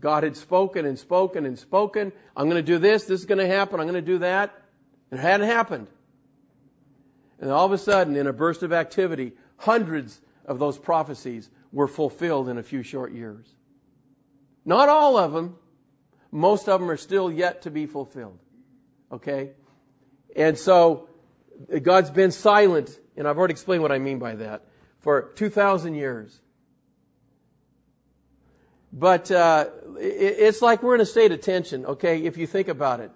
God had spoken and spoken and spoken. I'm going to do this. This is going to happen. I'm going to do that. And it hadn't happened. And all of a sudden, in a burst of activity, hundreds of those prophecies were fulfilled in a few short years. Not all of them. Most of them are still yet to be fulfilled. Okay? And so, God's been silent, and I've already explained what I mean by that, for 2,000 years. But uh, it's like we're in a state of tension, okay, if you think about it.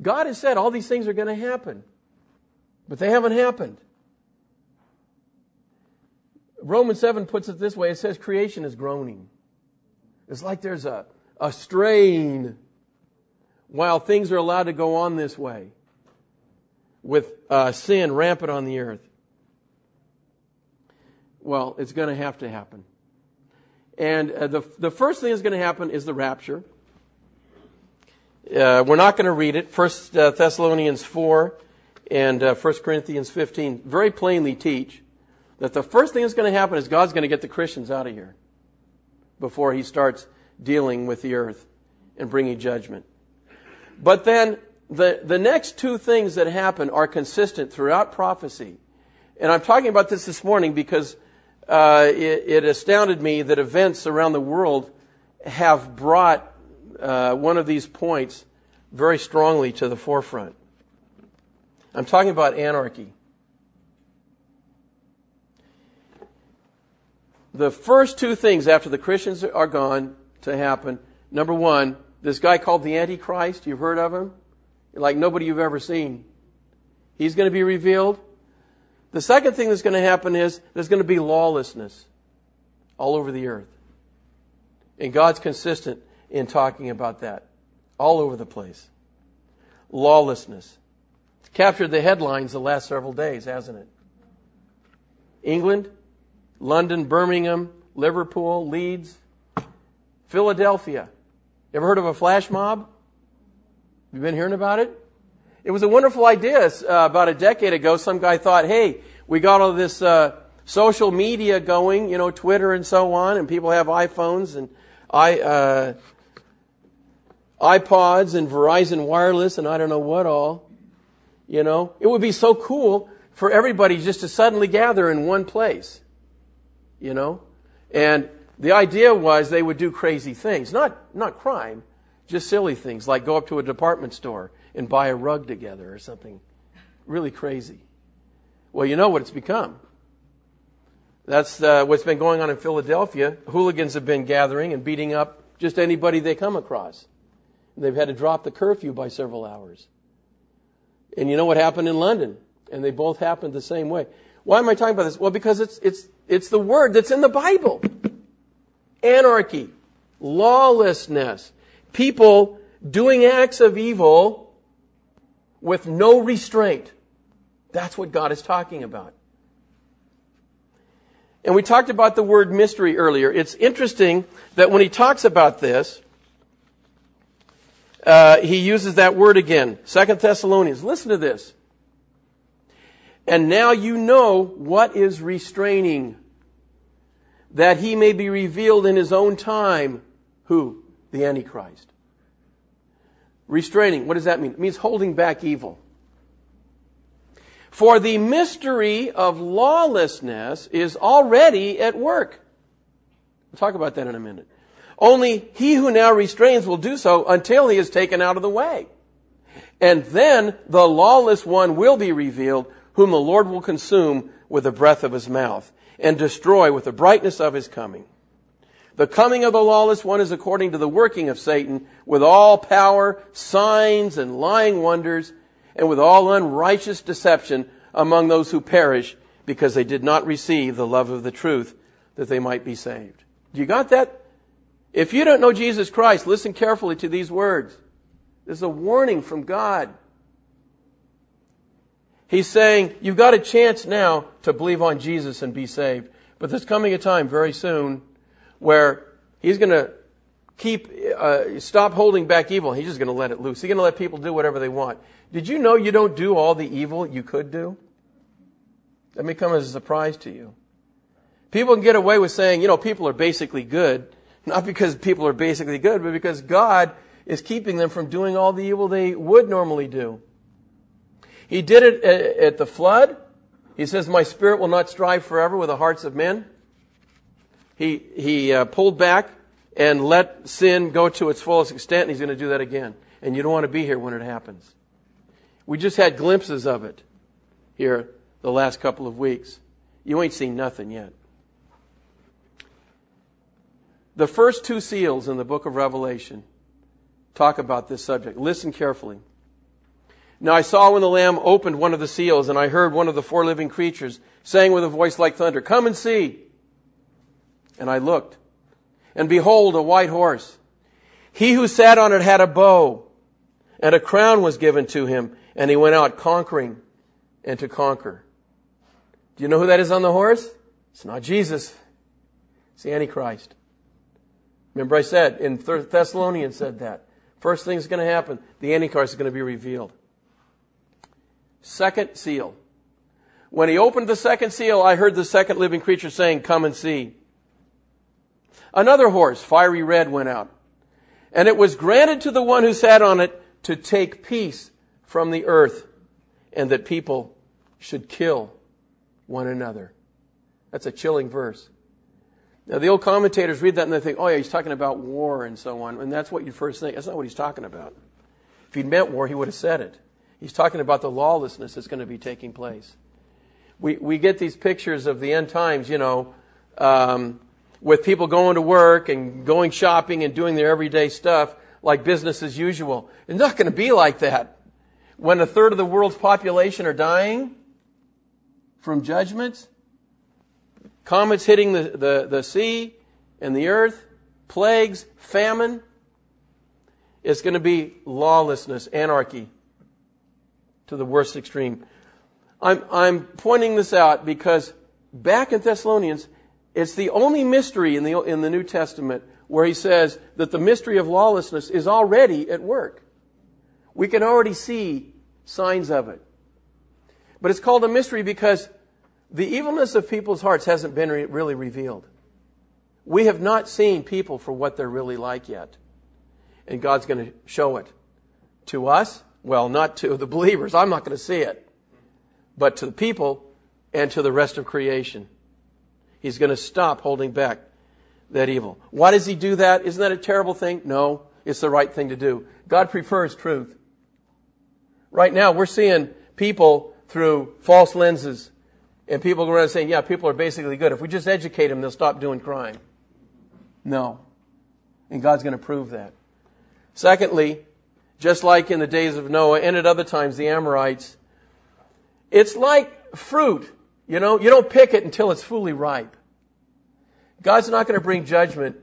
God has said all these things are going to happen, but they haven't happened. Romans 7 puts it this way it says creation is groaning. It's like there's a, a strain while things are allowed to go on this way with uh, sin rampant on the earth. Well, it's going to have to happen. And uh, the, the first thing that's going to happen is the rapture. Uh, we're not going to read it. First uh, Thessalonians 4 and uh, 1 Corinthians 15 very plainly teach that the first thing that's going to happen is God's going to get the Christians out of here before he starts dealing with the earth and bringing judgment. But then the, the next two things that happen are consistent throughout prophecy. And I'm talking about this this morning because uh, it, it, astounded me that events around the world have brought uh, one of these points very strongly to the forefront. I'm talking about anarchy. the first two things after the Christians are gone to happen number one, this guy called the Antichrist, you've heard of him? Like nobody you've ever seen. He's going to be revealed. The second thing that's going to happen is there's going to be lawlessness all over the earth. And God's consistent in talking about that all over the place. Lawlessness. Captured the headlines the last several days, hasn't it? England, London, Birmingham, Liverpool, Leeds, Philadelphia. Ever heard of a flash mob? You been hearing about it? It was a wonderful idea uh, about a decade ago. Some guy thought, hey, we got all this uh, social media going, you know, Twitter and so on, and people have iPhones and i uh, iPods and Verizon Wireless and I don't know what all. You know, it would be so cool for everybody just to suddenly gather in one place you know? And the idea was they would do crazy things. Not, not crime, just silly things, like go up to a department store and buy a rug together or something really crazy. Well, you know what it's become. That's uh, what's been going on in Philadelphia. Hooligans have been gathering and beating up just anybody they come across. They've had to drop the curfew by several hours. And you know what happened in London? And they both happened the same way. Why am I talking about this? Well, because it's, it's, it's the word that's in the Bible. Anarchy, lawlessness, people doing acts of evil with no restraint. That's what God is talking about. And we talked about the word mystery earlier. It's interesting that when he talks about this, uh, he uses that word again. Second Thessalonians. Listen to this. And now you know what is restraining, that he may be revealed in his own time. Who? The Antichrist. Restraining, what does that mean? It means holding back evil. For the mystery of lawlessness is already at work. We'll talk about that in a minute. Only he who now restrains will do so until he is taken out of the way. And then the lawless one will be revealed, whom the Lord will consume with the breath of his mouth and destroy with the brightness of his coming. The coming of the lawless one is according to the working of Satan with all power, signs, and lying wonders, and with all unrighteous deception among those who perish because they did not receive the love of the truth that they might be saved. Do you got that? If you don't know Jesus Christ, listen carefully to these words. This is a warning from God. He's saying, you've got a chance now to believe on Jesus and be saved. But there's coming a time very soon where he's going to keep, uh, stop holding back evil. He's just going to let it loose. He's going to let people do whatever they want. Did you know you don't do all the evil you could do? That may come as a surprise to you. People can get away with saying, you know, people are basically good, not because people are basically good, but because God is keeping them from doing all the evil they would normally do. He did it at the flood. He says, My spirit will not strive forever with the hearts of men. He, he uh, pulled back and let sin go to its fullest extent, and he's going to do that again. And you don't want to be here when it happens. We just had glimpses of it here the last couple of weeks. You ain't seen nothing yet. The first two seals in the book of Revelation talk about this subject. Listen carefully. Now I saw when the Lamb opened one of the seals, and I heard one of the four living creatures saying with a voice like thunder, Come and see. And I looked, and behold, a white horse. He who sat on it had a bow, and a crown was given to him, and he went out conquering and to conquer. Do you know who that is on the horse? It's not Jesus. It's the Antichrist. Remember I said in Thessalonians said that. First thing that's going to happen, the Antichrist is going to be revealed. Second seal. When he opened the second seal, I heard the second living creature saying, Come and see. Another horse, fiery red, went out. And it was granted to the one who sat on it to take peace from the earth and that people should kill one another. That's a chilling verse. Now, the old commentators read that and they think, oh, yeah, he's talking about war and so on. And that's what you first think. That's not what he's talking about. If he'd meant war, he would have said it. He's talking about the lawlessness that's going to be taking place. We, we get these pictures of the end times, you know, um, with people going to work and going shopping and doing their everyday stuff like business as usual. It's not going to be like that. When a third of the world's population are dying from judgments, comets hitting the, the, the sea and the earth, plagues, famine, it's going to be lawlessness, anarchy to the worst extreme. I'm, I'm pointing this out because back in Thessalonians, it's the only mystery in the, in the New Testament where he says that the mystery of lawlessness is already at work. We can already see signs of it. But it's called a mystery because the evilness of people's hearts hasn't been re- really revealed. We have not seen people for what they're really like yet. And God's going to show it to us. Well, not to the believers. I'm not going to see it. But to the people and to the rest of creation. He's going to stop holding back that evil. Why does he do that? Isn't that a terrible thing? No, it's the right thing to do. God prefers truth. Right now, we're seeing people through false lenses. And people go around saying, yeah, people are basically good. If we just educate them, they'll stop doing crime. No. And God's going to prove that. Secondly, just like in the days of Noah and at other times, the Amorites, it's like fruit. You know, you don't pick it until it's fully ripe. God's not going to bring judgment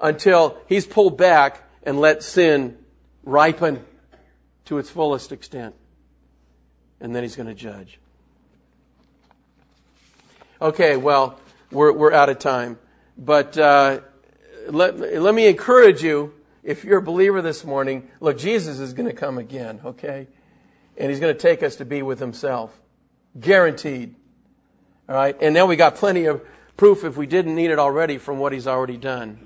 until he's pulled back and let sin ripen to its fullest extent. And then he's going to judge. Okay, well, we're, we're out of time. But uh, let, let me encourage you if you're a believer this morning, look, Jesus is going to come again, okay? And he's going to take us to be with himself. Guaranteed. All right? And now we got plenty of proof if we didn't need it already from what he's already done.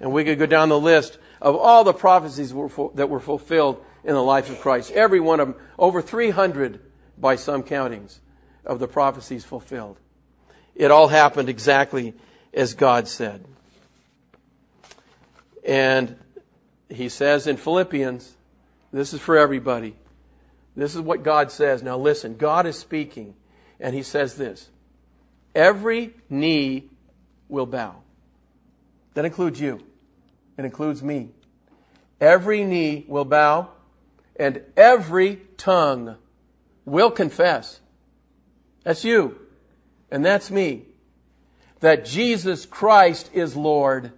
And we could go down the list of all the prophecies that were fulfilled in the life of Christ. Every one of them, over 300 by some countings of the prophecies fulfilled. It all happened exactly as God said. And he says in Philippians, this is for everybody. This is what God says. Now listen, God is speaking, and he says this Every knee will bow. That includes you, it includes me. Every knee will bow, and every tongue will confess. That's you, and that's me. That Jesus Christ is Lord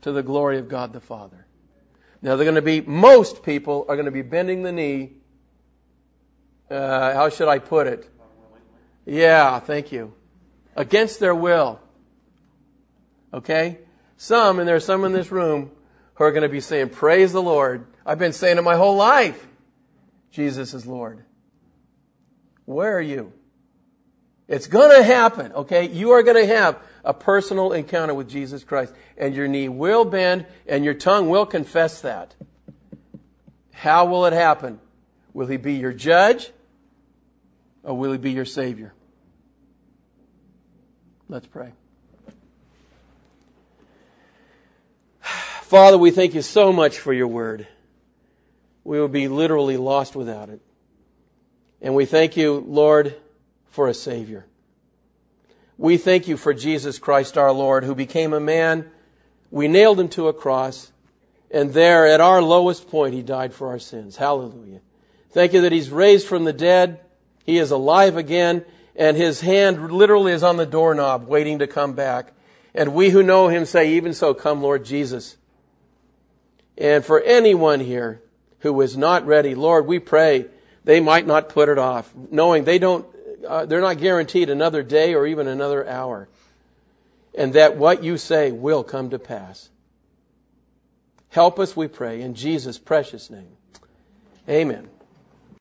to the glory of God the Father. Now, they're going to be, most people are going to be bending the knee. Uh, how should I put it? Yeah, thank you. Against their will. Okay? Some, and there's some in this room, who are going to be saying, Praise the Lord. I've been saying it my whole life. Jesus is Lord. Where are you? It's going to happen, okay? You are going to have a personal encounter with Jesus Christ, and your knee will bend and your tongue will confess that. How will it happen? Will he be your judge or will he be your Savior? Let's pray. Father, we thank you so much for your word. We would be literally lost without it. And we thank you, Lord, for a Savior. We thank you for Jesus Christ our Lord, who became a man. We nailed him to a cross, and there, at our lowest point, he died for our sins. Hallelujah. Thank you that he's raised from the dead. He is alive again, and his hand literally is on the doorknob, waiting to come back. And we who know him say, Even so, come, Lord Jesus. And for anyone here who is not ready, Lord, we pray they might not put it off, knowing they don't uh, they're not guaranteed another day or even another hour. And that what you say will come to pass. Help us, we pray, in Jesus' precious name. Amen.